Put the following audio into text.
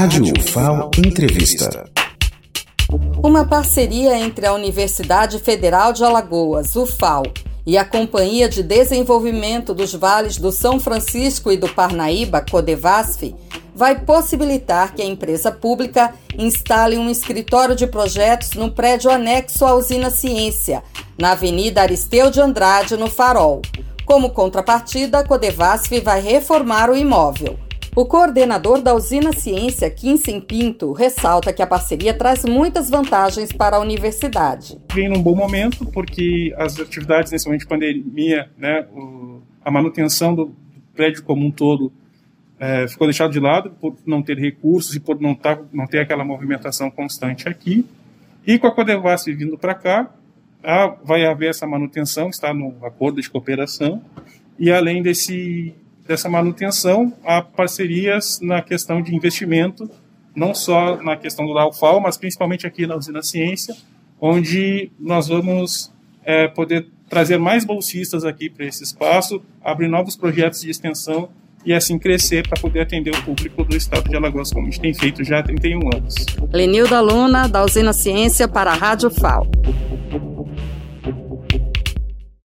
Rádio UFAO Entrevista. Uma parceria entre a Universidade Federal de Alagoas, UFAO, e a Companhia de Desenvolvimento dos Vales do São Francisco e do Parnaíba, Codevasf, vai possibilitar que a empresa pública instale um escritório de projetos no prédio anexo à usina Ciência, na Avenida Aristeu de Andrade, no Farol. Como contrapartida, a Codevasf vai reformar o imóvel. O coordenador da usina Ciência, Kinsen Pinto, ressalta que a parceria traz muitas vantagens para a universidade. Vem num bom momento, porque as atividades, nesse momento de pandemia, né, o, a manutenção do prédio como um todo é, ficou deixado de lado por não ter recursos e por não, tá, não ter aquela movimentação constante aqui. E com a Codevasf vindo para cá, a, vai haver essa manutenção, está no acordo de cooperação, e além desse dessa manutenção há parcerias na questão de investimento, não só na questão do UFAO, mas principalmente aqui na Usina Ciência, onde nós vamos é, poder trazer mais bolsistas aqui para esse espaço, abrir novos projetos de extensão e assim crescer para poder atender o público do estado de Alagoas, como a gente tem feito já há 31 anos. Lenilda Luna, da Usina Ciência, para a Rádio FAO.